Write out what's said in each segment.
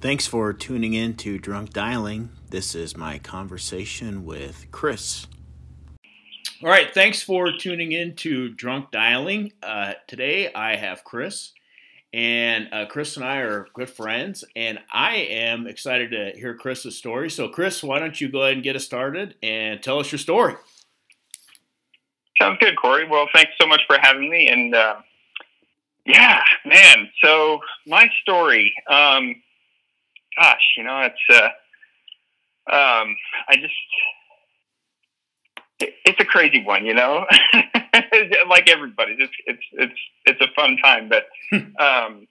Thanks for tuning in to Drunk Dialing. This is my conversation with Chris. All right, thanks for tuning in to Drunk Dialing. Uh, today I have Chris, and uh, Chris and I are good friends, and I am excited to hear Chris's story. So, Chris, why don't you go ahead and get us started and tell us your story? Sounds good, Corey. Well, thanks so much for having me. And uh, yeah, man. So my story, um, gosh, you know, it's uh, um, I just it's a crazy one, you know. like everybody, it's it's it's it's a fun time, but um,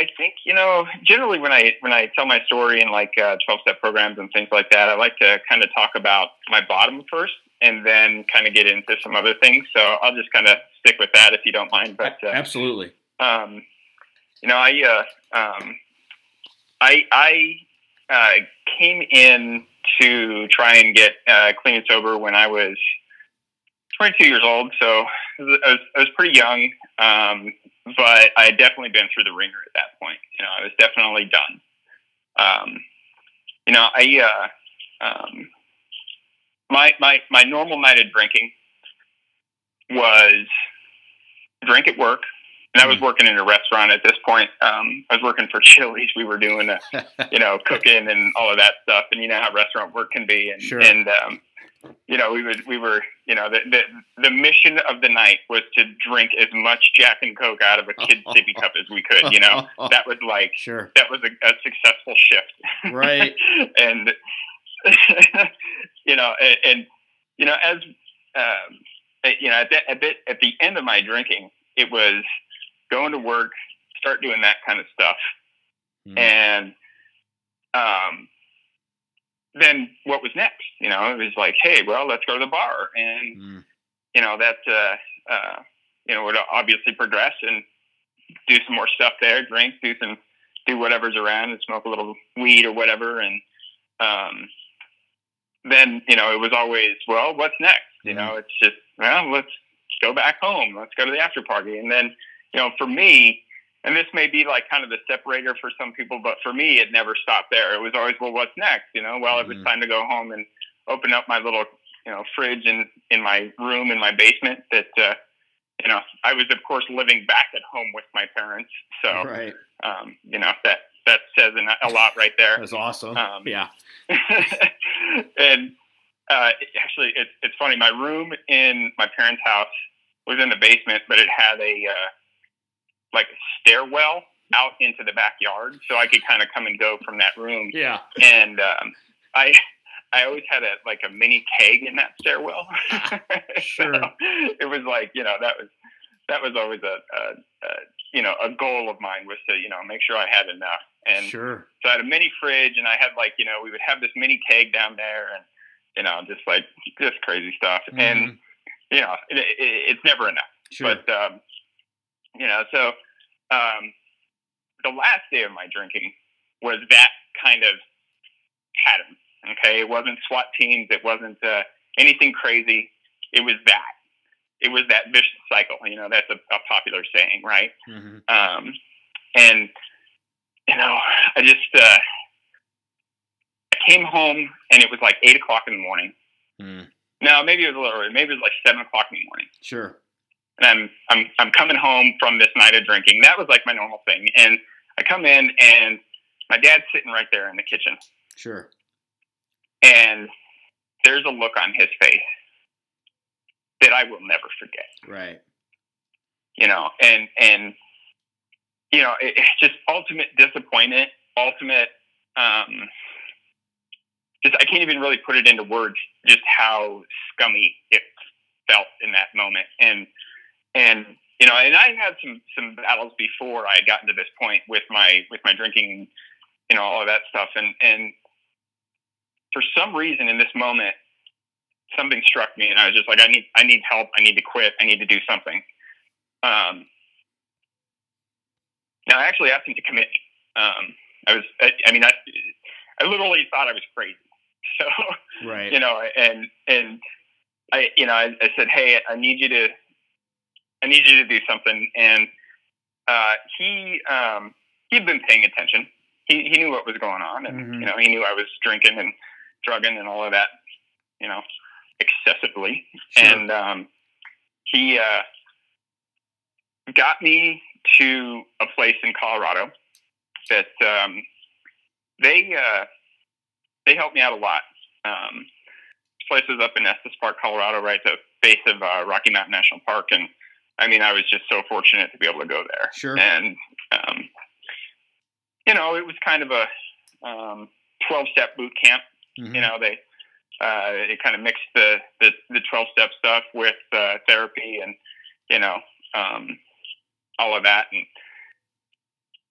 I think you know generally when I when I tell my story in like twelve uh, step programs and things like that, I like to kind of talk about my bottom first, and then kind of get into some other things. So I'll just kind of stick with that if you don't mind. But uh, absolutely, um, you know, I uh, um, I I uh, came in to try and get uh, clean and sober when I was 22 years old. So I was, I was pretty young, um, but I had definitely been through the wringer at that point. You know, I was definitely done. Um, you know, I, uh, um, my, my, my normal night of drinking was drink at work, and I was mm-hmm. working in a restaurant at this point. Um, I was working for Chili's. We were doing, a, you know, cooking and all of that stuff. And you know how restaurant work can be. And, sure. and um, you know, we would, we were, you know, the, the, the mission of the night was to drink as much Jack and Coke out of a kid's sippy cup as we could. You know, that was like, sure, that was a, a successful shift. Right. and, you know, and, and, you know, as, um, you know, at the, at the, at the end of my drinking, it was, going to work, start doing that kind of stuff. Mm. And um, then what was next? You know, it was like, hey, well, let's go to the bar. And, mm. you know, that, uh, uh, you know, would obviously progress and do some more stuff there, drink, do some, do whatever's around and smoke a little weed or whatever. And, um, then, you know, it was always, well, what's next? You mm. know, it's just, well, let's go back home. Let's go to the after party. And then, you know, for me, and this may be like kind of the separator for some people, but for me, it never stopped there. It was always, well, what's next? You know, well, it was mm-hmm. time to go home and open up my little, you know, fridge in, in my room in my basement that, uh, you know, I was of course living back at home with my parents. So, right. um, you know, that, that says a lot right there. That's awesome. Um, yeah. and, uh, actually it's, it's funny. My room in my parents' house was in the basement, but it had a, uh, like a stairwell out into the backyard, so I could kind of come and go from that room. Yeah. And um, I I always had a like a mini keg in that stairwell. sure. so it was like you know that was that was always a, a, a, you know a goal of mine was to you know make sure I had enough. And sure. so I had a mini fridge, and I had like you know we would have this mini keg down there, and you know just like just crazy stuff. Mm-hmm. And you know it, it, it's never enough. Sure. But um, you know, so um, the last day of my drinking was that kind of pattern. Okay, it wasn't SWAT teams, it wasn't uh, anything crazy. It was that. It was that vicious cycle. You know, that's a, a popular saying, right? Mm-hmm. Um, and you know, I just uh, I came home and it was like eight o'clock in the morning. Mm. No, maybe it was a little early. Maybe it was like seven o'clock in the morning. Sure and I'm I'm I'm coming home from this night of drinking. That was like my normal thing. And I come in and my dad's sitting right there in the kitchen. Sure. And there's a look on his face that I will never forget. Right. You know, and and you know, it, it's just ultimate disappointment, ultimate um just I can't even really put it into words just how scummy it felt in that moment. And and you know, and I had some some battles before I got to this point with my with my drinking, you know, all of that stuff, and and for some reason in this moment, something struck me, and I was just like, I need I need help, I need to quit, I need to do something. Um, now I actually asked him to commit me. Um, I was, I, I mean, I, I literally thought I was crazy. So, right, you know, and and I, you know, I, I said, hey, I need you to I need you to do something. And uh, he um, he'd been paying attention. he, he knew what was going on, and mm-hmm. you know, he knew I was drinking and drugging and all of that, you know, excessively. Sure. And um, he uh, got me to a place in Colorado that um, they uh, they helped me out a lot. Um, place is up in Estes Park, Colorado, right at the base of uh, Rocky Mountain National Park, and I mean, I was just so fortunate to be able to go there. Sure. And um, you know, it was kind of a um, twelve-step boot camp. Mm-hmm. You know, they uh, it kind of mixed the the, the twelve-step stuff with uh, therapy and you know um, all of that, and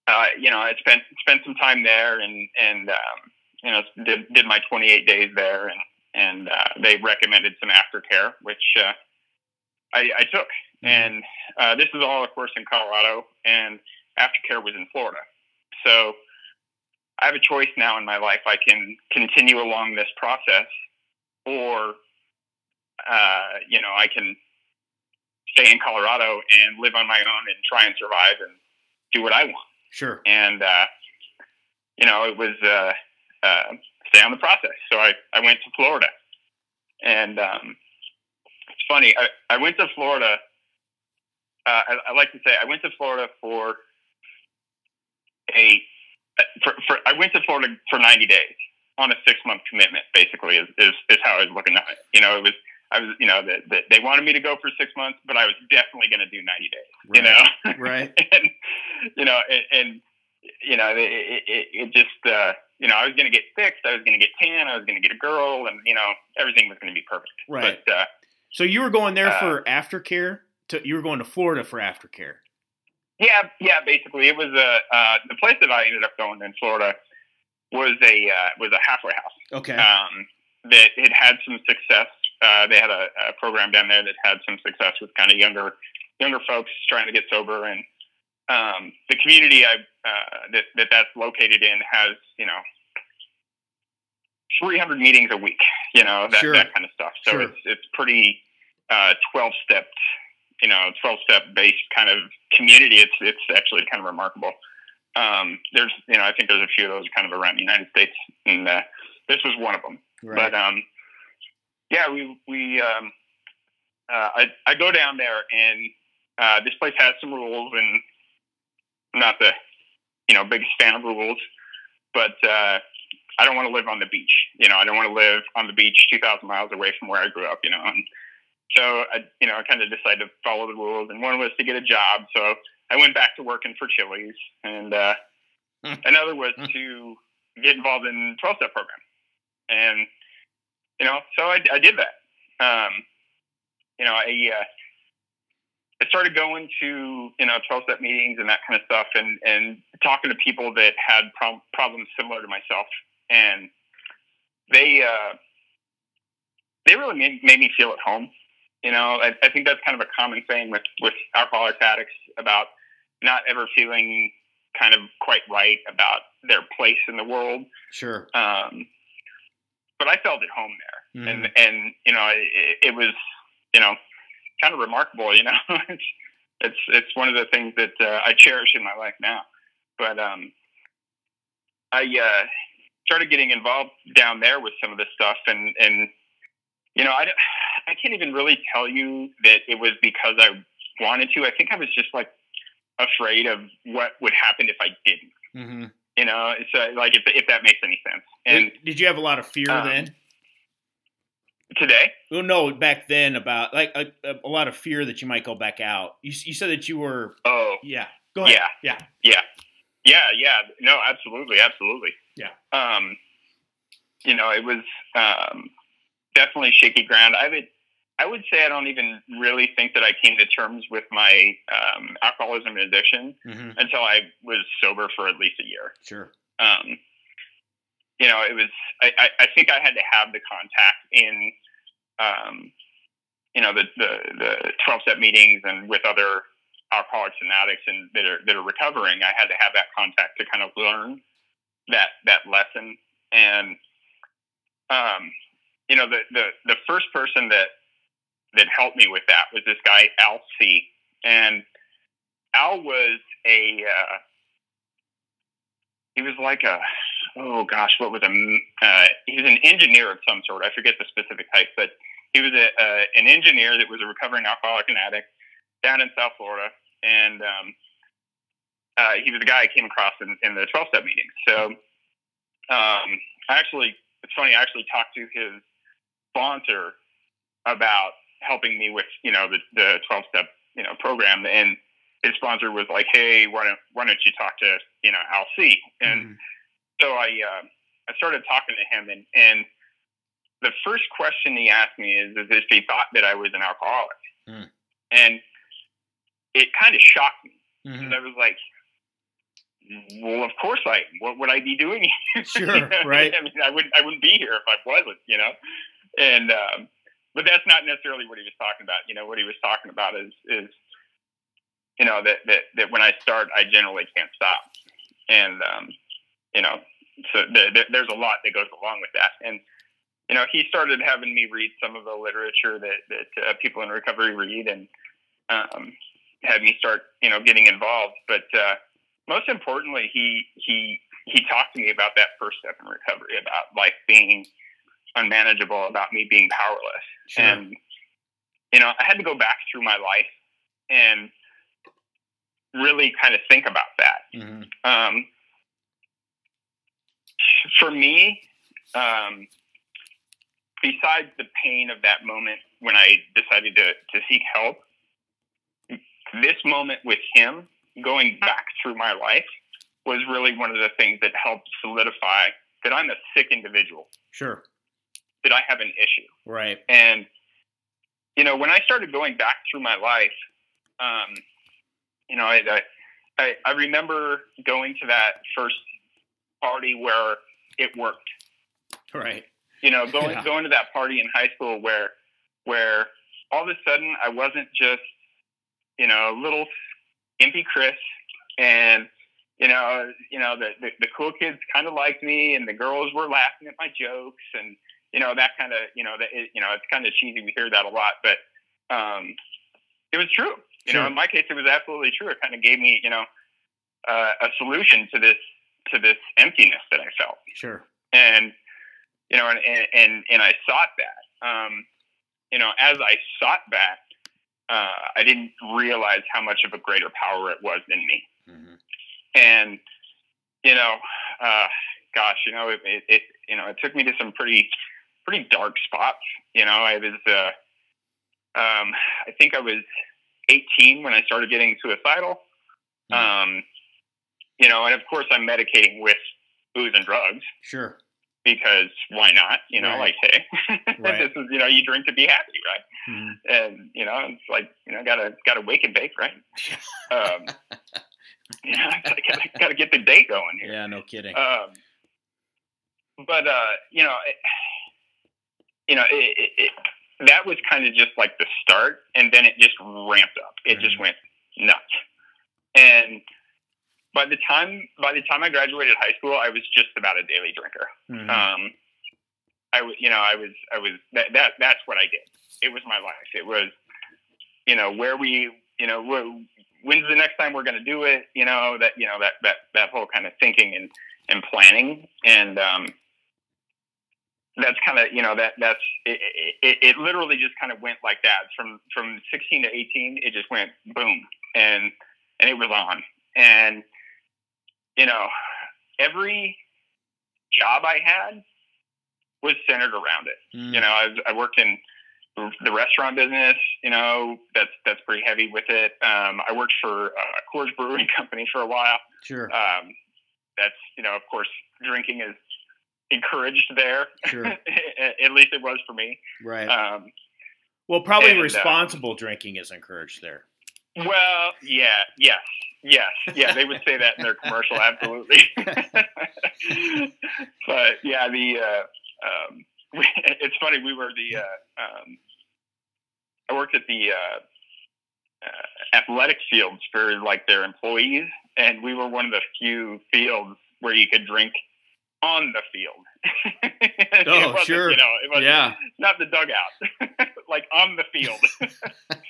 uh, you know, I spent spent some time there, and and um, you know, did did my twenty-eight days there, and and uh, they recommended some aftercare, which uh, I, I took. Mm-hmm. And uh, this is all, of course, in Colorado, and aftercare was in Florida. So I have a choice now in my life. I can continue along this process, or uh, you know, I can stay in Colorado and live on my own and try and survive and do what I want. Sure. And uh, you know, it was uh, uh, stay on the process. So I, I went to Florida. And um, it's funny, I, I went to Florida. Uh, I, I, like to say I went to Florida for a for, for I went to Florida for 90 days on a six month commitment. Basically, is, is, is how I was looking at it. You know, it was I was you know that the, they wanted me to go for six months, but I was definitely going to do 90 days. Right. You know, right? and you know, and, and you know, it, it, it just uh, you know, I was going to get fixed. I was going to get tan. I was going to get a girl, and you know, everything was going to be perfect. Right. But, uh, so you were going there uh, for aftercare. To you were going to Florida for aftercare. Yeah, yeah. Basically, it was a uh, the place that I ended up going in Florida was a uh, was a halfway house. Okay. Um, that it had some success. Uh, they had a, a program down there that had some success with kind of younger younger folks trying to get sober and um, the community I, uh, that, that that's located in has, you know, 300 meetings a week, you know, that, sure. that kind of stuff. So sure. it's, it's pretty, uh, 12 stepped, you know, 12 step based kind of community. It's, it's actually kind of remarkable. Um, there's, you know, I think there's a few of those kind of around the United States and, uh, this was one of them, right. but, um, yeah, we, we, um, uh, I, I go down there and, uh, this place has some rules and I'm not the you know biggest fan of rules, but uh, I don't want to live on the beach. You know, I don't want to live on the beach 2,000 miles away from where I grew up. You know, and so I you know I kind of decided to follow the rules, and one was to get a job. So I went back to working for Chili's, and uh, hmm. another was hmm. to get involved in 12 step program, and you know, so I, I did that. Um, you know, I uh, I started going to you know 12 step meetings and that kind of stuff, and and talking to people that had pro- problems similar to myself, and they uh, they really made, made me feel at home. You know, I, I think that's kind of a common thing with with alcoholics addicts about not ever feeling kind of quite right about their place in the world. Sure. Um, but I felt at home there, mm. and and you know it, it was you know kind of remarkable. You know, it's it's it's one of the things that uh, I cherish in my life now. But um, I uh, started getting involved down there with some of this stuff, and and you know, I I can't even really tell you that it was because I wanted to. I think I was just like afraid of what would happen if I didn't. Mm-hmm. You know, it's uh, like if if that makes any sense. And did, did you have a lot of fear um, then? today? Well, no, back then about like a, a, lot of fear that you might go back out. You, you said that you were. Oh, yeah. Go ahead. Yeah, yeah, yeah, yeah, yeah. No, absolutely, absolutely. Yeah. Um, you know, it was um, definitely shaky ground. I would, I would say I don't even really think that I came to terms with my um, alcoholism and addiction mm-hmm. until I was sober for at least a year. Sure. Um, you know, it was, I, I, I think I had to have the contact in, um, you know, the, the, the 12 step meetings and with other alcoholics and addicts and that are, that are recovering, I had to have that contact to kind of learn that, that lesson. And, um, you know, the, the, the first person that, that helped me with that was this guy, Al C. And Al was a, uh, he was like a oh gosh, what was a uh, he was an engineer of some sort. I forget the specific type, but he was a, an engineer that was a recovering alcoholic and addict down in South Florida, and um, uh, he was the guy I came across in, in the 12 step meetings. So um, I actually, it's funny, I actually talked to his sponsor about helping me with, you know, the, the 12 step, you know, program. And his sponsor was like, Hey, why don't, why don't you talk to, you know, Al C. And mm-hmm. so I, uh, I started talking to him and, and the first question he asked me is, is if he thought that I was an alcoholic. Mm. And it kind of shocked me. Mm-hmm. I was like, well, of course I. What would I be doing? Sure, right. I mean, I wouldn't. I wouldn't be here if I wasn't. You know, and um, but that's not necessarily what he was talking about. You know, what he was talking about is is you know that that that when I start, I generally can't stop, and um, you know, so the, the, there's a lot that goes along with that, and you know, he started having me read some of the literature that that uh, people in recovery read, and um, had me start, you know, getting involved. But uh, most importantly, he he he talked to me about that first step in recovery, about life being unmanageable, about me being powerless, sure. and you know, I had to go back through my life and really kind of think about that. Mm-hmm. Um, for me, um, besides the pain of that moment when I decided to, to seek help, this moment with him going back through my life was really one of the things that helped solidify that I'm a sick individual. Sure. That I have an issue. Right. And, you know, when I started going back through my life, um, you know, I, I, I remember going to that first party where it worked. Right. You know, going yeah. going to that party in high school where where all of a sudden I wasn't just, you know, little Gimpy Chris, and you know, you know, the the, the cool kids kind of liked me, and the girls were laughing at my jokes, and you know that kind of, you know, that it, you know, it's kind of cheesy. We hear that a lot, but um, it was true. You sure. know, in my case, it was absolutely true. It kind of gave me, you know, uh, a solution to this to this emptiness that I felt. Sure. And you know, and and and I sought that. Um, you know, as I sought that, uh, I didn't realize how much of a greater power it was in me. Mm-hmm. And you know, uh, gosh, you know, it, it, it, you know it took me to some pretty pretty dark spots. You know, I was uh, um, I think I was 18 when I started getting suicidal. Mm-hmm. Um, you know, and of course I'm medicating with booze and drugs. Sure because why not? You know, right. like hey, right. this is you know you drink to be happy, right? Mm-hmm. And you know, it's like you know, gotta gotta wake and bake, right? um, you know, gotta, gotta get the day going here. Yeah, no kidding. Um, but uh, you know, it, you know, it, it, it that was kind of just like the start, and then it just ramped up. It mm-hmm. just went nuts, and by the time by the time I graduated high school, I was just about a daily drinker. Mm-hmm. Um, I you know I was I was that, that that's what I did. It was my life. It was you know where we you know when's the next time we're going to do it. You know that you know that that that whole kind of thinking and and planning and um, that's kind of you know that that's it, it, it literally just kind of went like that from from 16 to 18 it just went boom and and it was on and you know, every job I had was centered around it. Mm. You know, I, I worked in the restaurant business. You know, that's that's pretty heavy with it. Um, I worked for a Coors Brewing Company for a while. Sure. Um, that's you know, of course, drinking is encouraged there. Sure. At least it was for me. Right. Um, well, probably and, uh, responsible uh, drinking is encouraged there. Well, yeah, yes, yes, yeah. They would say that in their commercial, absolutely. but yeah, the uh, um, we, it's funny. We were the uh, um, I worked at the uh, uh, athletic fields for like their employees, and we were one of the few fields where you could drink on the field. oh, sure. You know, yeah. not the dugout, like on the field.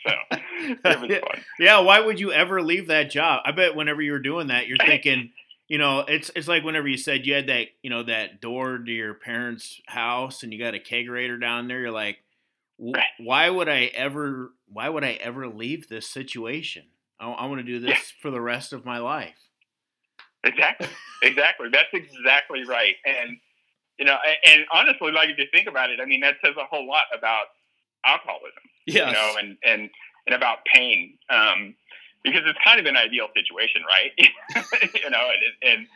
so it was fun. Yeah. Why would you ever leave that job? I bet whenever you were doing that, you're thinking, you know, it's it's like whenever you said you had that, you know, that door to your parents' house and you got a kegerator down there, you're like, why would I ever why would I ever leave this situation? I, I want to do this yeah. for the rest of my life. Exactly. exactly. That's exactly right. And you know, and, and honestly, like if you think about it, I mean, that says a whole lot about alcoholism. Yes. You know, and and and about pain. Um, because it's kind of an ideal situation, right? you know, and, and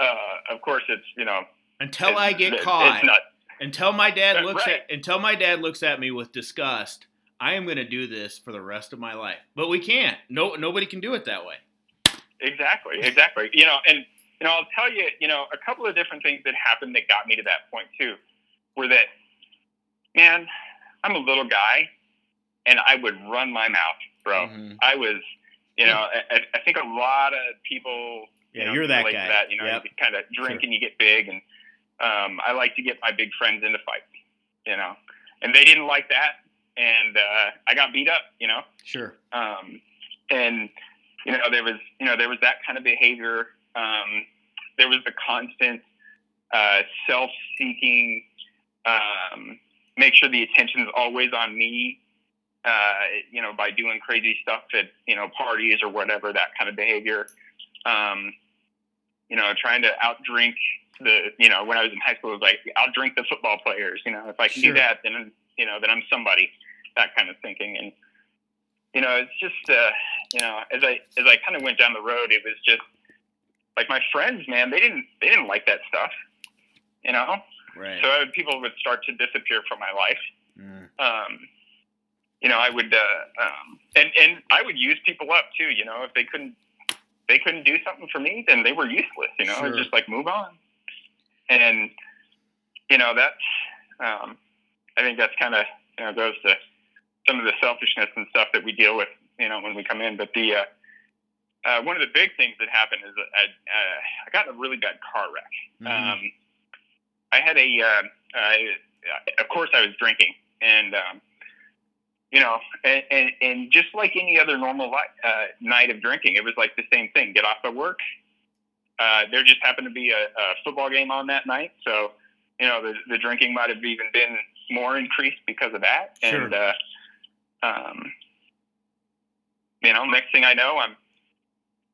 uh, of course it's you know until I get caught. Not, until my dad looks right. at until my dad looks at me with disgust, I am going to do this for the rest of my life. But we can't. No, nobody can do it that way. Exactly. Exactly. you know, and you know, I'll tell you, you know, a couple of different things that happened that got me to that point too, were that, man, I'm a little guy, and I would run my mouth, bro. Mm-hmm. I was you know, I, I think a lot of people. Yeah, you know, you're that guy. That, you know, yep. you kind of drink sure. and you get big, and um, I like to get my big friends into fights. You know, and they didn't like that, and uh, I got beat up. You know. Sure. Um, and you know, there was you know there was that kind of behavior. Um, there was the constant uh, self-seeking. Um, make sure the attention is always on me uh, you know, by doing crazy stuff at, you know, parties or whatever, that kind of behavior. Um, you know, trying to outdrink the, you know, when I was in high school, it was like outdrink the football players. You know, if I can sure. do that, then, you know, then I'm somebody, that kind of thinking. And, you know, it's just, uh, you know, as I, as I kind of went down the road, it was just like my friends, man, they didn't, they didn't like that stuff, you know? Right. So people would start to disappear from my life. Mm. Um, you know, I would, uh, um, and and I would use people up too. You know, if they couldn't, they couldn't do something for me, then they were useless. You know, sure. just like move on. And you know, that's, um, I think that's kind of you know goes to some of the selfishness and stuff that we deal with. You know, when we come in, but the uh, uh, one of the big things that happened is that I, uh, I got in a really bad car wreck. Mm-hmm. Um, I had a, uh, I, of course, I was drinking, and um, you know, and, and, and just like any other normal life, uh, night of drinking, it was like the same thing. Get off at work. Uh, there just happened to be a, a football game on that night, so you know the, the drinking might have even been more increased because of that. Sure. And uh, um, you know, next thing I know, I'm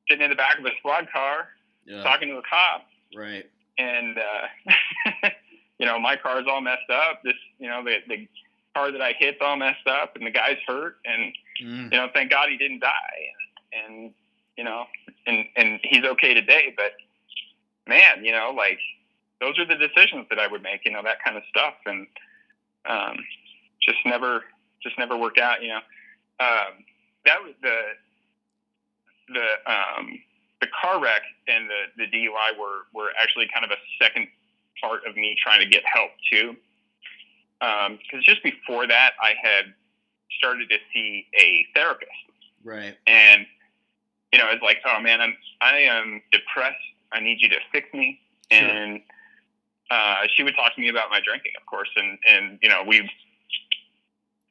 sitting in the back of a squad car yeah. talking to a cop. Right. And uh, you know, my car's all messed up. This, you know, the the car that I hit's all messed up, and the guy's hurt, and mm. you know, thank God he didn't die, and, and you know, and and he's okay today. But man, you know, like those are the decisions that I would make, you know, that kind of stuff, and um, just never, just never worked out, you know. Um, that was the the um, the car wreck and the the DUI were were actually kind of a second part of me trying to get help too because um, just before that, I had started to see a therapist. Right. And you know, it's like, oh man, I'm I am depressed. I need you to fix me. Sure. And uh, she would talk to me about my drinking, of course, and and you know we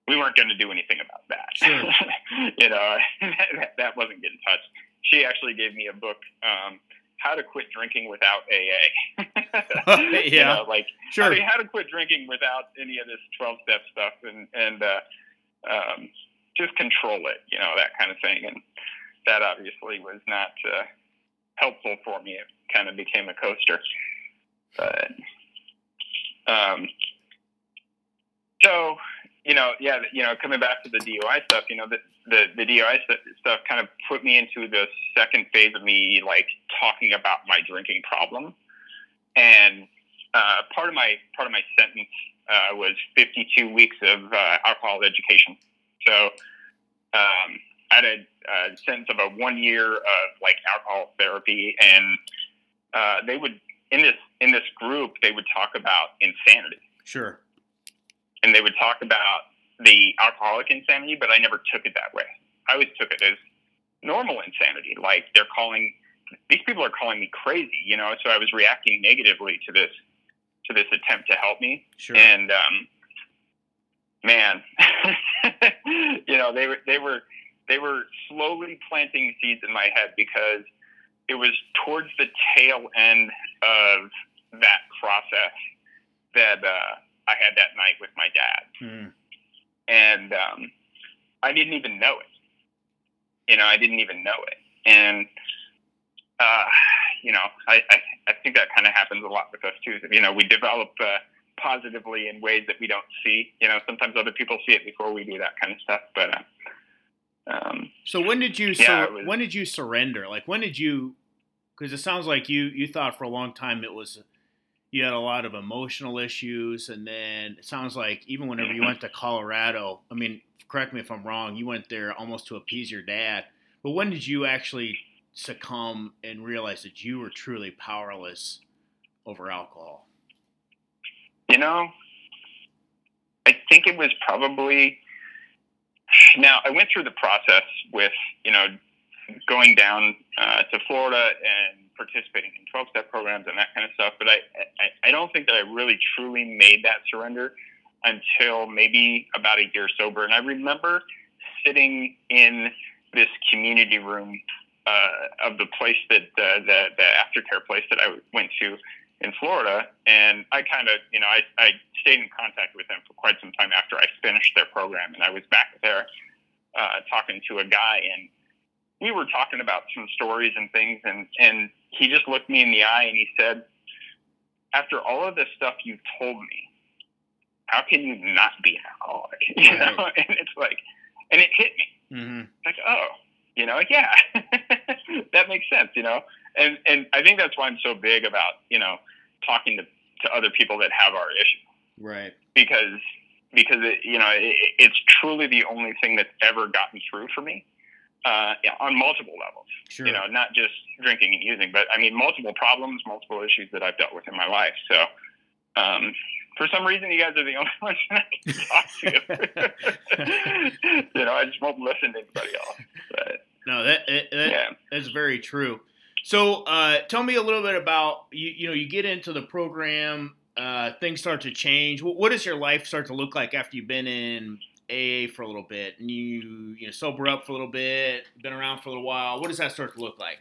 we weren't going to do anything about that. Sure. you know, that, that wasn't getting touched. She actually gave me a book. Um, how to quit drinking without AA. yeah, you know, like sure. I mean, how to quit drinking without any of this twelve step stuff, and and uh, um, just control it, you know, that kind of thing. And that obviously was not uh, helpful for me. It kind of became a coaster, but um, so you know, yeah, you know, coming back to the DUI stuff, you know, the the, the DUI stuff kind of put me into the second phase of me like talking about my drinking problem, and uh, part of my part of my sentence uh, was 52 weeks of uh, alcohol education. So um, I had a, a sentence of a one year of like alcohol therapy, and uh, they would in this in this group they would talk about insanity. Sure and they would talk about the alcoholic insanity, but I never took it that way. I always took it as normal insanity. Like they're calling these people are calling me crazy, you know. So I was reacting negatively to this to this attempt to help me. Sure. And um, man, you know, they were they were they were slowly planting seeds in my head because it was towards the tail end of that process that uh, I had that night with my dad, mm. and um, I didn't even know it. You know, I didn't even know it, and uh, you know, I, I, I think that kind of happens a lot with us too. You know, we develop uh, positively in ways that we don't see. You know, sometimes other people see it before we do that kind of stuff. But uh, um, so when did you yeah, sur- was, when did you surrender? Like when did you? Because it sounds like you you thought for a long time it was you had a lot of emotional issues, and then it sounds like even whenever you went to Colorado, I mean, correct me if I'm wrong, you went there almost to appease your dad. But when did you actually succumb and realize that you were truly powerless over alcohol? You know, I think it was probably. Now, I went through the process with, you know, going down uh, to Florida and participating in 12 step programs and that kind of stuff. But I, I, I don't think that I really truly made that surrender until maybe about a year sober. And I remember sitting in this community room uh, of the place that uh, the the aftercare place that I went to in Florida, and I kind of you know I I stayed in contact with them for quite some time after I finished their program, and I was back there uh, talking to a guy, and we were talking about some stories and things, and and he just looked me in the eye and he said, after all of this stuff you've told me, how can you not be an alcoholic? You right. know, and it's like, and it hit me. Mm-hmm. Like, oh, you know, yeah, that makes sense, you know, and and I think that's why I'm so big about you know talking to to other people that have our issue, right? Because because it, you know it, it's truly the only thing that's ever gotten through for me uh, on multiple levels. Sure. You know, not just drinking and using, but I mean multiple problems, multiple issues that I've dealt with in my life. So. Um, for some reason, you guys are the only ones I can talk to. you know, I just won't listen to anybody else. But, no, that, that yeah. that's very true. So, uh, tell me a little bit about you. You know, you get into the program, uh, things start to change. What, what, does your life start to look like after you've been in AA for a little bit and you you know sober up for a little bit, been around for a little while? What does that start to look like?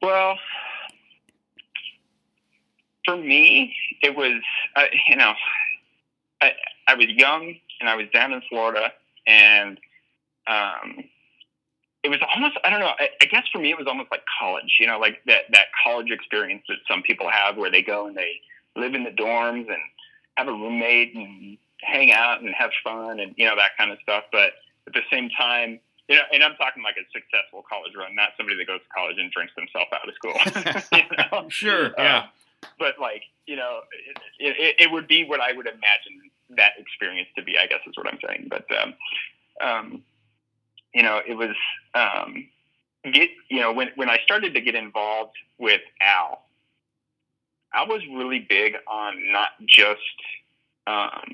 Well, for me, it was, uh, you know, I, I was young and I was down in Florida and um, it was almost, I don't know, I, I guess for me, it was almost like college, you know, like that, that college experience that some people have where they go and they live in the dorms and have a roommate and hang out and have fun and, you know, that kind of stuff. But at the same time, you know, and I'm talking like a successful college run, not somebody that goes to college and drinks themselves out of school. you know? Sure. Yeah. Uh, but like you know, it, it, it, would be what I would imagine that experience to be. I guess is what I'm saying. But um, um, you know, it was um, get you know when when I started to get involved with Al, I was really big on not just um,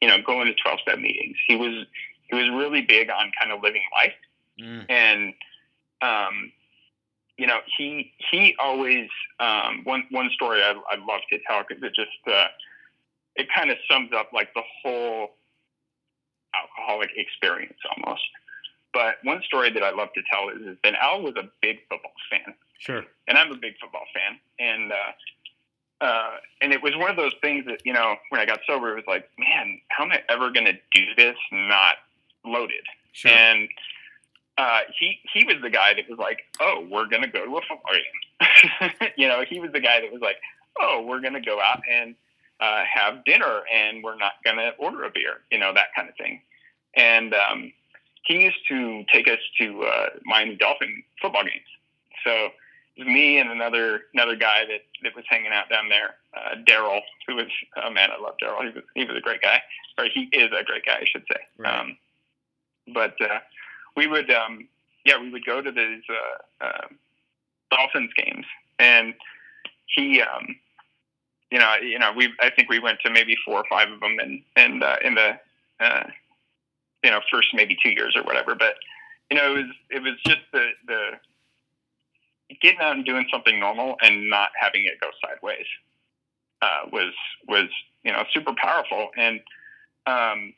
you know going to 12 step meetings. He was he was really big on kind of living life mm. and um, you know, he he always um, one one story I, I love to tell because it just uh, it kind of sums up like the whole alcoholic experience almost. But one story that I love to tell is, is that Al was a big football fan. Sure. And I'm a big football fan, and uh, uh, and it was one of those things that you know when I got sober, it was like, man, how am I ever going to do this not loaded? Sure. And uh, he he was the guy that was like, "Oh, we're gonna go to a football game." you know, he was the guy that was like, "Oh, we're gonna go out and uh, have dinner, and we're not gonna order a beer." You know, that kind of thing. And um, he used to take us to uh, Miami Dolphin football games. So was me and another another guy that, that was hanging out down there, uh, Daryl, who was oh man, I love Daryl. He was he was a great guy, or he is a great guy, I should say. Right. Um, but uh, we would, um, yeah, we would go to these uh, uh, Dolphins games, and he, um, you know, you know, we, I think we went to maybe four or five of them, and and uh, in the, uh, you know, first maybe two years or whatever. But you know, it was it was just the the getting out and doing something normal and not having it go sideways uh, was was you know super powerful and um,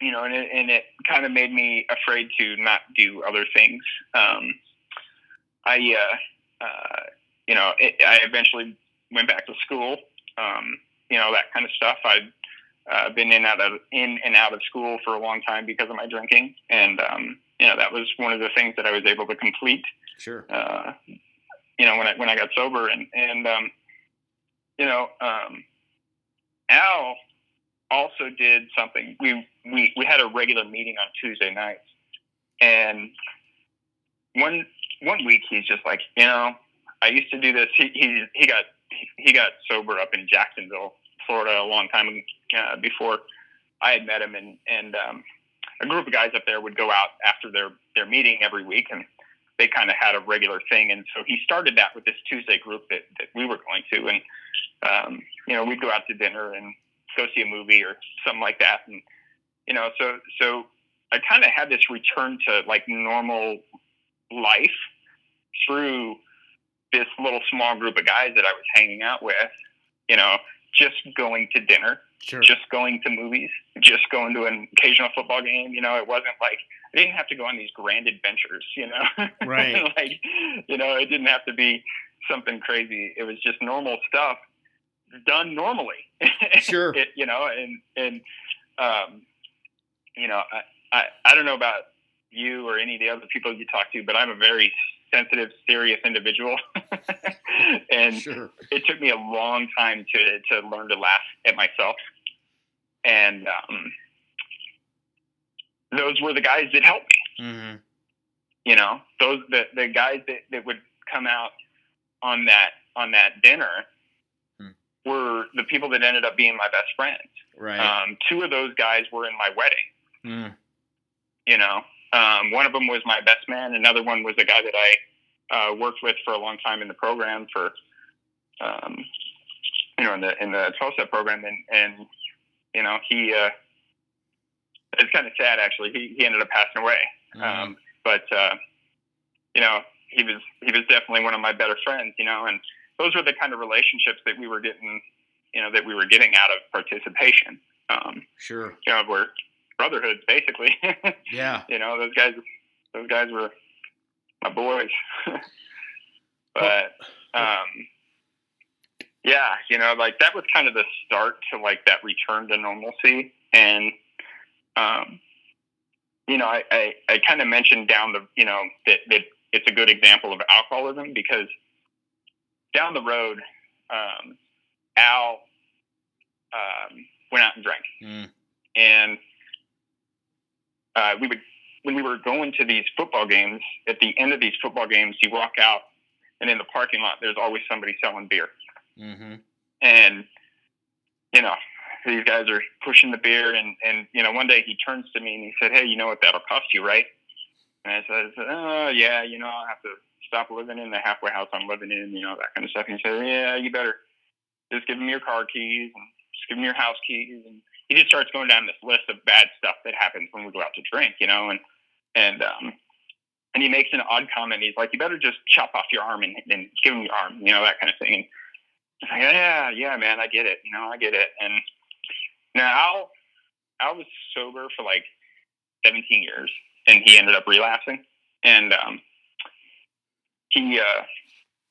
you know, and it, and it kind of made me afraid to not do other things. Um, I, uh, uh, you know, it, I eventually went back to school. Um, you know, that kind of stuff. I'd uh, been in out of in and out of school for a long time because of my drinking, and um, you know, that was one of the things that I was able to complete. Sure. Uh, you know, when I when I got sober, and and um, you know, um, Al also did something. We we we had a regular meeting on Tuesday nights, and one one week he's just like, you know, I used to do this. He he he got he got sober up in Jacksonville, Florida, a long time uh, before I had met him, and and um, a group of guys up there would go out after their their meeting every week, and they kind of had a regular thing. And so he started that with this Tuesday group that that we were going to, and um, you know, we'd go out to dinner and go see a movie or something like that, and you know, so so I kind of had this return to like normal life through this little small group of guys that I was hanging out with, you know, just going to dinner, sure. just going to movies, just going to an occasional football game. You know, it wasn't like I didn't have to go on these grand adventures. You know, right? like, you know, it didn't have to be something crazy. It was just normal stuff done normally. Sure. it, you know, and and um, you know, I, I I don't know about you or any of the other people you talk to, but I'm a very sensitive, serious individual, and sure. it took me a long time to to learn to laugh at myself. And um, those were the guys that helped me. Mm-hmm. You know, those the the guys that, that would come out on that on that dinner hmm. were the people that ended up being my best friends. Right. Um, two of those guys were in my wedding. Mm. You know, um, one of them was my best man. Another one was a guy that I uh, worked with for a long time in the program for, um, you know, in the in the 12 step program, and and you know he uh, it's kind of sad actually. He he ended up passing away, mm. um, but uh, you know he was he was definitely one of my better friends. You know, and those were the kind of relationships that we were getting, you know, that we were getting out of participation. Um, sure. You know, where brotherhood, basically. yeah. You know, those guys, those guys were my boys. but, um, yeah, you know, like that was kind of the start to like that return to normalcy. And, um, you know, I, I, I kind of mentioned down the, you know, that, that it's a good example of alcoholism because down the road, um, Al, um, went out and drank. Mm. And uh, we would when we were going to these football games. At the end of these football games, you walk out, and in the parking lot, there's always somebody selling beer. Mm-hmm. And you know, these guys are pushing the beer, and and you know, one day he turns to me and he said, "Hey, you know what that'll cost you, right?" And I said, "Oh yeah, you know, I'll have to stop living in the halfway house I'm living in, you know, that kind of stuff." And he said, "Yeah, you better just give him your car keys and just give him your house keys and." He just starts going down this list of bad stuff that happens when we go out to drink, you know, and and um, and he makes an odd comment. He's like, "You better just chop off your arm and, and give him your arm," you know, that kind of thing. And like, yeah, yeah, man, I get it, you know, I get it. And now Al, Al was sober for like 17 years, and he ended up relapsing, and um, he uh,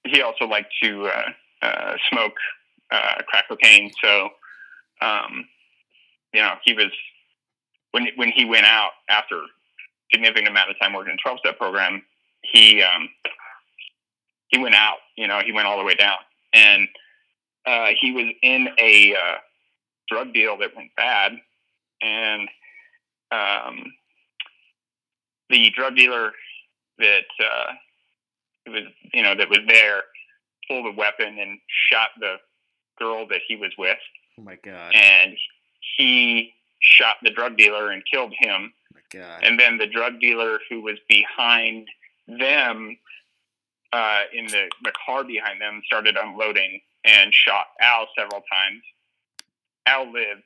he also liked to uh, uh, smoke uh, crack cocaine, so. Um, you know, he was when when he went out after significant amount of time working in twelve step program, he um, he went out. You know, he went all the way down, and uh, he was in a uh, drug deal that went bad, and um, the drug dealer that uh, was you know that was there pulled a weapon and shot the girl that he was with. Oh my god! And he shot the drug dealer and killed him. Oh and then the drug dealer who was behind them uh, in the, the car behind them started unloading and shot Al several times. Al lived,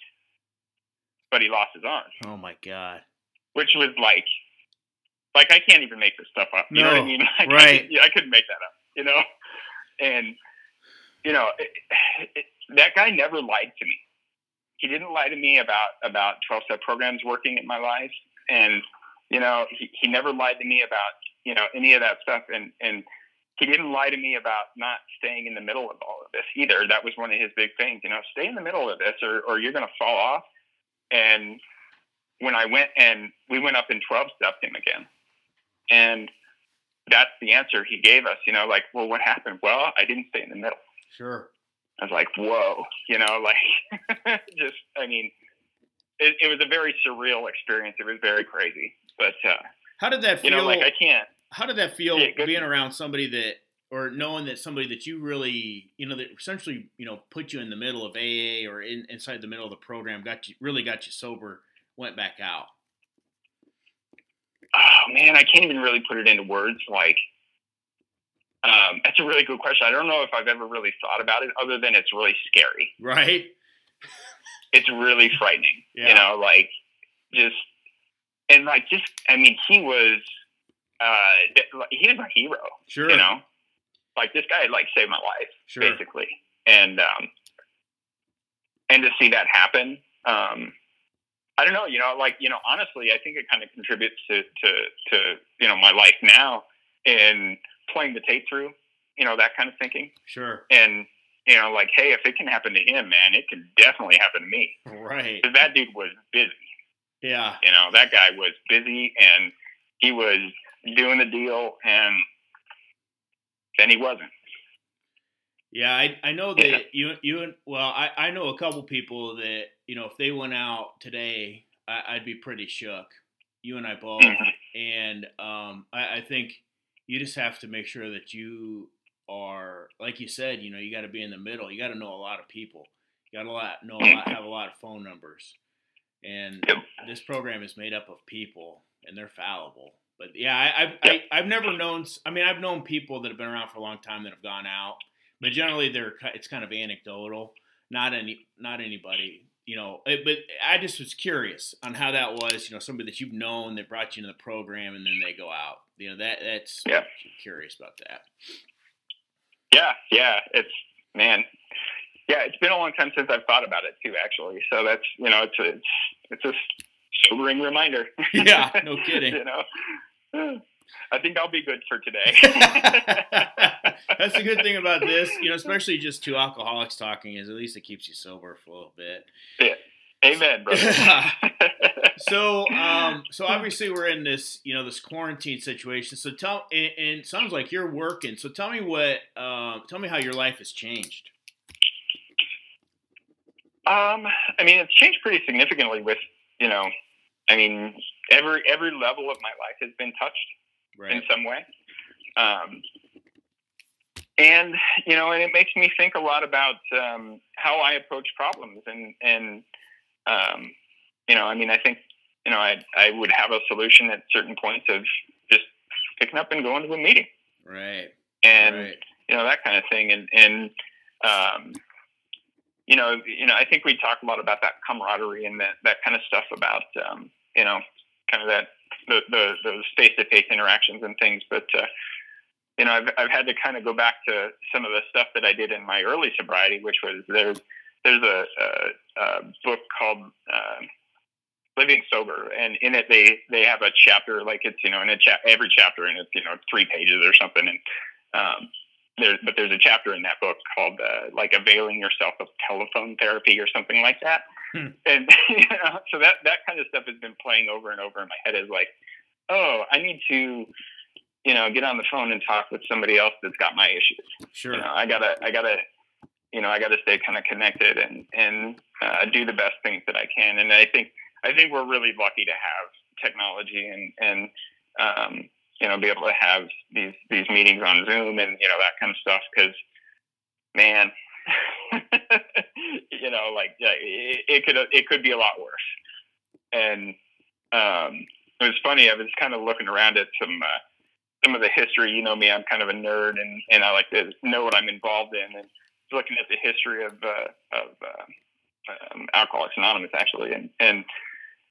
but he lost his arm. Oh my god! Which was like, like I can't even make this stuff up. You no, know what I mean? Like, right? I, could, I couldn't make that up. You know, and you know it, it, that guy never lied to me he didn't lie to me about about 12 step programs working in my life and you know he, he never lied to me about you know any of that stuff and and he didn't lie to me about not staying in the middle of all of this either. That was one of his big things, you know, stay in the middle of this or, or you're going to fall off. And when I went and we went up and 12 stepped him again. And that's the answer he gave us, you know, like, well, what happened? Well, I didn't stay in the middle. Sure. I was like, whoa, you know, like just, I mean, it, it, was a very surreal experience. It was very crazy. But uh, how did that feel? You know, like I can't. How did that feel yeah, being around somebody that, or knowing that somebody that you really, you know, that essentially, you know, put you in the middle of AA or in, inside the middle of the program, got you really got you sober, went back out. Oh man, I can't even really put it into words. Like, um, that's a really good question. I don't know if I've ever really thought about it, other than it's really scary. Right. It's really frightening. Yeah. You know, like just and like just I mean, he was uh, he was my hero. Sure. You know, like this guy like saved my life, sure. basically, and um, and to see that happen, um, I don't know. You know, like you know, honestly, I think it kind of contributes to to to you know my life now in playing the tape through. You know, that kind of thinking. Sure. And you know, like, hey, if it can happen to him, man, it can definitely happen to me. Right. Because that dude was busy. Yeah. You know, that guy was busy and he was doing the deal and then he wasn't. Yeah, I, I know that yeah. you you well I, I know a couple people that you know if they went out today I, would be pretty shook. You and I both, mm-hmm. and um, I, I think you just have to make sure that you are like you said. You know, you got to be in the middle. You got to know a lot of people. You got to lot know a lot, have a lot of phone numbers, and this program is made up of people, and they're fallible. But yeah, I, I've I, I've never known. I mean, I've known people that have been around for a long time that have gone out, but generally they're it's kind of anecdotal. Not any, not anybody. You know, it, but I just was curious on how that was. You know, somebody that you've known that brought you into the program, and then they go out. You know, that that's yeah. curious about that. Yeah, yeah, it's man. Yeah, it's been a long time since I've thought about it too, actually. So that's you know, it's a it's, it's a sobering reminder. Yeah, no kidding. you know, I think I'll be good for today. That's the good thing about this, you know, especially just two alcoholics talking, is at least it keeps you sober for a little bit. Yeah. Amen, brother. so, um, so obviously we're in this, you know, this quarantine situation. So tell, and, and sounds like you're working. So tell me what, uh, tell me how your life has changed. Um, I mean, it's changed pretty significantly with, you know, I mean, every every level of my life has been touched right. in some way. Um, and you know, and it makes me think a lot about um, how I approach problems, and and um, you know, I mean, I think you know, I I would have a solution at certain points of just picking up and going to a meeting, right, and right. you know that kind of thing, and and um, you know, you know, I think we talk a lot about that camaraderie and that that kind of stuff about um, you know, kind of that the, the those face to face interactions and things. But uh, you know, I've I've had to kind of go back to some of the stuff that I did in my early sobriety, which was there's there's a, a, a book called uh, Living Sober, and in it they they have a chapter like it's you know in a cha- every chapter and it's you know three pages or something, and um, there's but there's a chapter in that book called uh, like availing yourself of telephone therapy or something like that. And you know, so that that kind of stuff has been playing over and over in my head is like, oh, I need to, you know, get on the phone and talk with somebody else that's got my issues. Sure. You know, I gotta I gotta you know I gotta stay kind of connected and and uh, do the best things that I can. And I think I think we're really lucky to have technology and and um, you know, be able to have these these meetings on Zoom and you know that kind of stuff. Because, man, you know, like yeah, it, it, could it could be a lot worse. And um, it was funny. I was kind of looking around at some uh, some of the history. You know me, I'm kind of a nerd, and and I like to know what I'm involved in. And looking at the history of uh, of uh, um, Alcoholics Anonymous, actually, and and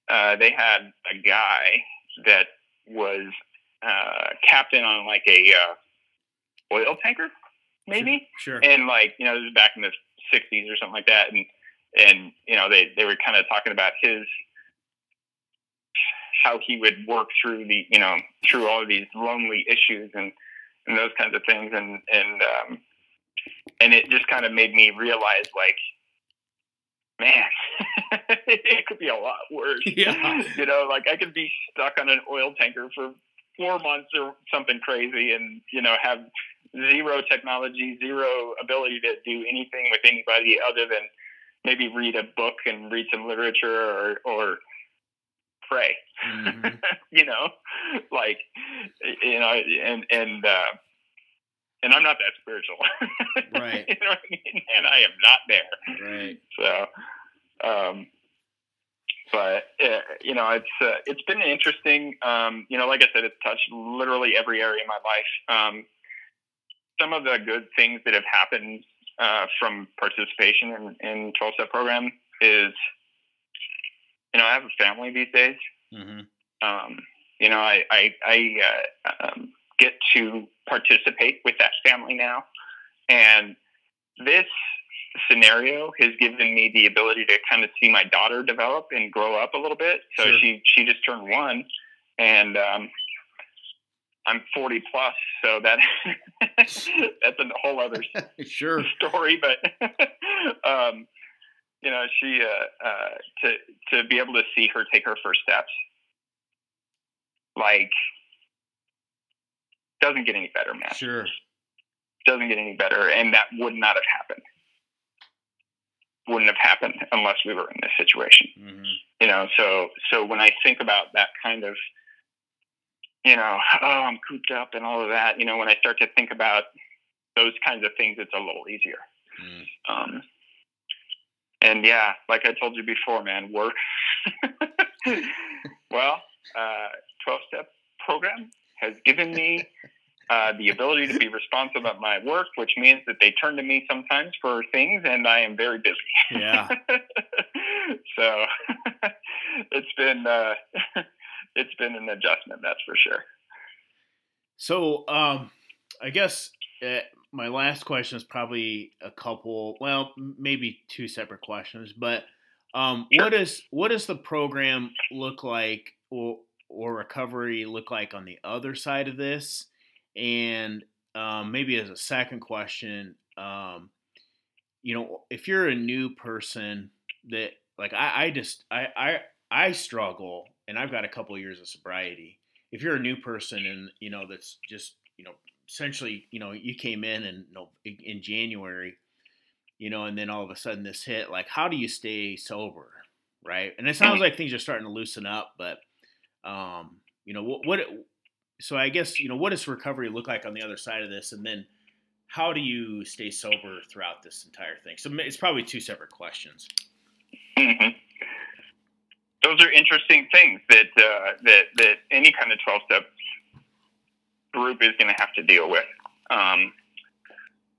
uh, they had a guy that was uh, captain on like a uh, oil tanker, maybe. Sure. And like you know, this is back in the '60s or something like that, and and you know they they were kind of talking about his how he would work through the you know through all of these lonely issues and and those kinds of things. And, and, um, and it just kind of made me realize like, man, it could be a lot worse. Yeah. You know, like I could be stuck on an oil tanker for four months or something crazy and, you know, have zero technology, zero ability to do anything with anybody other than maybe read a book and read some literature or, or pray, mm-hmm. you know, like, you know, and, and, uh, and I'm not that spiritual. Right. you know what I mean? And I am not there. Right. So, um, but uh, you know, it's uh, it's been interesting. Um, you know, like I said, it's touched literally every area of my life. Um, some of the good things that have happened uh, from participation in, in 12 step program is, you know, I have a family these days. Mm-hmm. Um, you know, I I, I uh, um, get to participate with that family now, and this scenario has given me the ability to kind of see my daughter develop and grow up a little bit. So sure. she she just turned one, and um, I'm 40 plus, so that that's a whole other sure story. But um, you know, she uh, uh, to to be able to see her take her first steps, like doesn't get any better, man. Sure, doesn't get any better, and that would not have happened wouldn't have happened unless we were in this situation. Mm-hmm. You know, so so when I think about that kind of, you know, oh, I'm cooped up and all of that. You know, when I start to think about those kinds of things, it's a little easier. Mm. Um, and yeah, like I told you before, man, work. well, uh, 12 step program has given me uh, the ability to be responsive at my work, which means that they turn to me sometimes for things, and I am very busy. Yeah. so it's been uh, it's been an adjustment, that's for sure. So um, I guess uh, my last question is probably a couple, well, maybe two separate questions, but um, sure. what is what does the program look like, or or recovery look like on the other side of this? And um, maybe as a second question, um, you know, if you're a new person that like I, I just I, I I struggle and I've got a couple years of sobriety. If you're a new person and you know that's just you know essentially you know you came in and you know, in January, you know, and then all of a sudden this hit. Like, how do you stay sober, right? And it sounds like things are starting to loosen up, but um, you know what what so I guess you know what does recovery look like on the other side of this, and then how do you stay sober throughout this entire thing? So it's probably two separate questions. Mm-hmm. Those are interesting things that uh, that that any kind of twelve step group is going to have to deal with. Um,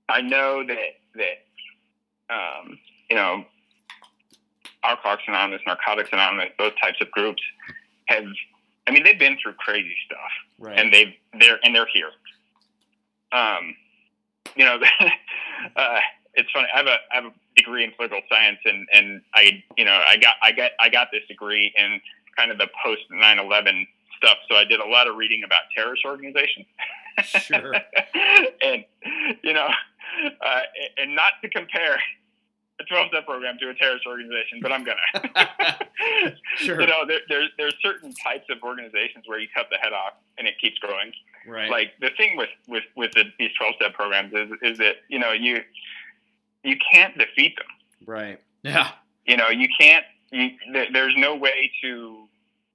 I know that that um, you know Alcoholics Anonymous, Narcotics Anonymous, those types of groups have I mean, they've been through crazy stuff, right. and they've they're and they're here. Um, you know, uh, it's funny. I have a I have a degree in political science, and and I you know I got I got I got this degree in kind of the post 9/11 stuff. So I did a lot of reading about terrorist organizations. Sure. and you know, uh, and not to compare a 12 step program to a terrorist organization, but I'm gonna. sure. You know, there, there, there's certain types of organizations where you cut the head off and it keeps growing. Right. Like the thing with with with the, these 12 step programs is is that you know you you can't defeat them. Right. Yeah. You know, you can't. You, there's no way to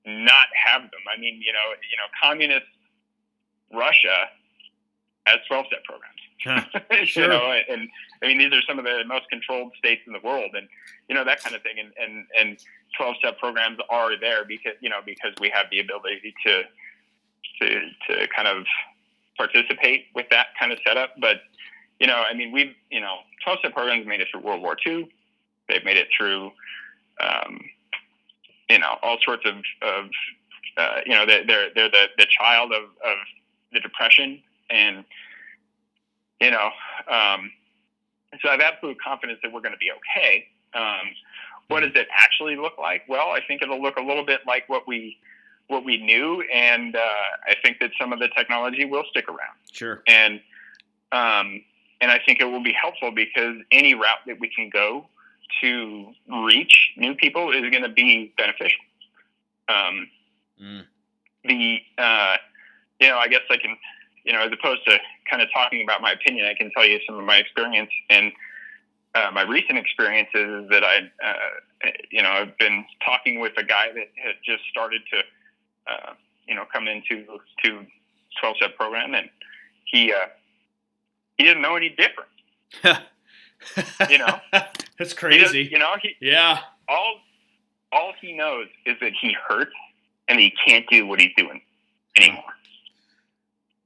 not have them. I mean, you know, you know, communist Russia has 12 step programs. sure. you know, and I mean, these are some of the most controlled states in the world, and you know that kind of thing. And and and twelve step programs are there because you know because we have the ability to to to kind of participate with that kind of setup. But you know, I mean, we've you know, twelve step programs made it through World War II. They've made it through, um, you know, all sorts of of uh, you know, they're they're, they're the the child of of the depression and you know, um, so I have absolute confidence that we're going to be okay. Um, what does it actually look like? Well, I think it'll look a little bit like what we what we knew, and uh, I think that some of the technology will stick around. Sure. And um, and I think it will be helpful because any route that we can go to reach new people is going to be beneficial. Um, mm. The uh, you know, I guess I can, you know, as opposed to kind of talking about my opinion, I can tell you some of my experience and uh, my recent experiences is that I, uh, you know, I've been talking with a guy that had just started to, uh, you know, come into to 12 step program and he, uh, he didn't know any different. you know, that's crazy. you know, he, yeah. All, all he knows is that he hurts and he can't do what he's doing anymore.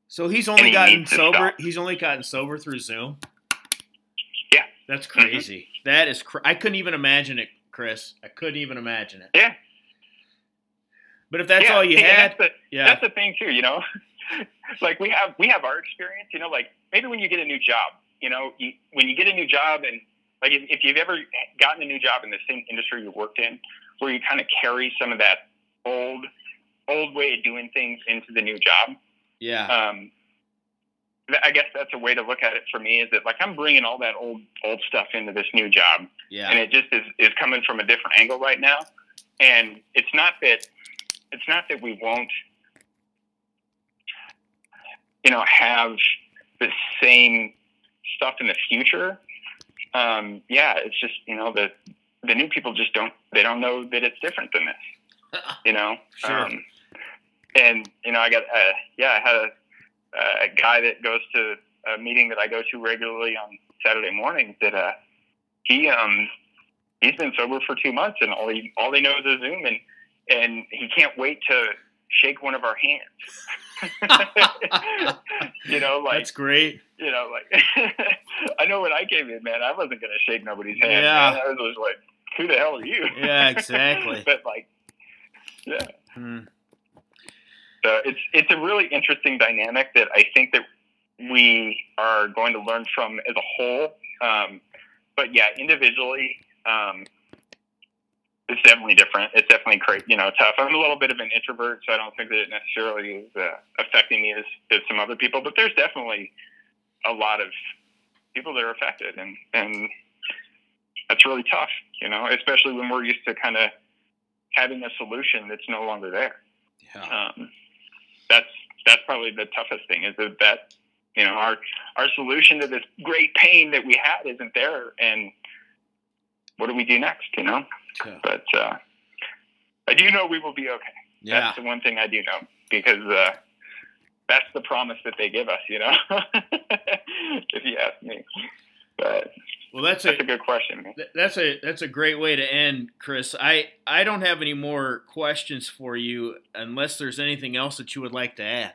So he's only gotten sober. He's only gotten sober through Zoom. Yeah, that's crazy. Mm-hmm. That is. Cr- I couldn't even imagine it, Chris. I couldn't even imagine it. Yeah. But if that's yeah, all you had, that's the, yeah, that's the thing too. You know, like we have we have our experience. You know, like maybe when you get a new job, you know, you, when you get a new job and like if, if you've ever gotten a new job in the same industry you worked in, where you kind of carry some of that old old way of doing things into the new job yeah. Um, I guess that's a way to look at it for me. Is that like I'm bringing all that old old stuff into this new job, yeah, and it just is is coming from a different angle right now. And it's not that it's not that we won't, you know, have the same stuff in the future. Um, yeah, it's just you know the the new people just don't they don't know that it's different than this. You know. sure. Um, and you know, I got uh, yeah, I had a, a guy that goes to a meeting that I go to regularly on Saturday mornings. That uh, he um he's been sober for two months, and all he all he knows is Zoom, and and he can't wait to shake one of our hands. you know, like that's great. You know, like I know when I came in, man, I wasn't gonna shake nobody's hand. Yeah, man. I was like, "Who the hell are you?" Yeah, exactly. but like, yeah. Hmm. So it's it's a really interesting dynamic that I think that we are going to learn from as a whole. Um, but yeah, individually, um, it's definitely different. It's definitely crazy, you know, tough. I'm a little bit of an introvert, so I don't think that it necessarily is uh, affecting me as, as some other people. But there's definitely a lot of people that are affected, and and that's really tough, you know, especially when we're used to kind of having a solution that's no longer there. Yeah. Um, that's that's probably the toughest thing is that, that you know our our solution to this great pain that we had isn't there and what do we do next you know yeah. but uh, i do know we will be okay yeah. that's the one thing i do know because uh, that's the promise that they give us you know if you ask me but well, that's, that's a, a, good question. That's a that's a great way to end, Chris. I I don't have any more questions for you unless there's anything else that you would like to add.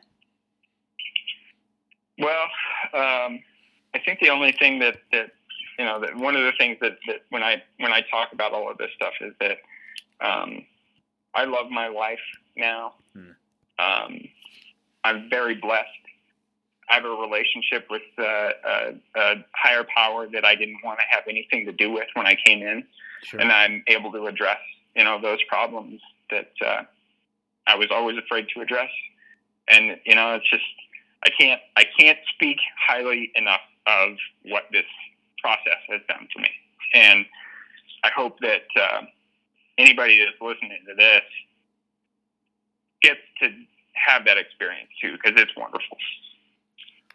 Well, um, I think the only thing that that you know that one of the things that, that when I when I talk about all of this stuff is that um, I love my life now. Hmm. Um, I'm very blessed I have a relationship with uh, a, a, higher power that I didn't want to have anything to do with when I came in, sure. and I'm able to address you know those problems that uh, I was always afraid to address. And you know, it's just I can't I can't speak highly enough of what this process has done for me, and I hope that uh, anybody that's listening to this gets to have that experience too, because it's wonderful.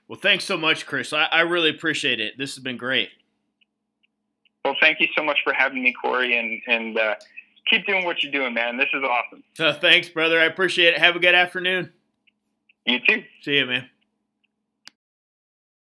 Well, thanks so much, Chris. I, I really appreciate it. This has been great. Well, thank you so much for having me, Corey, and and uh, keep doing what you're doing, man. This is awesome. So, thanks, brother. I appreciate it. Have a good afternoon. You too. See you, man.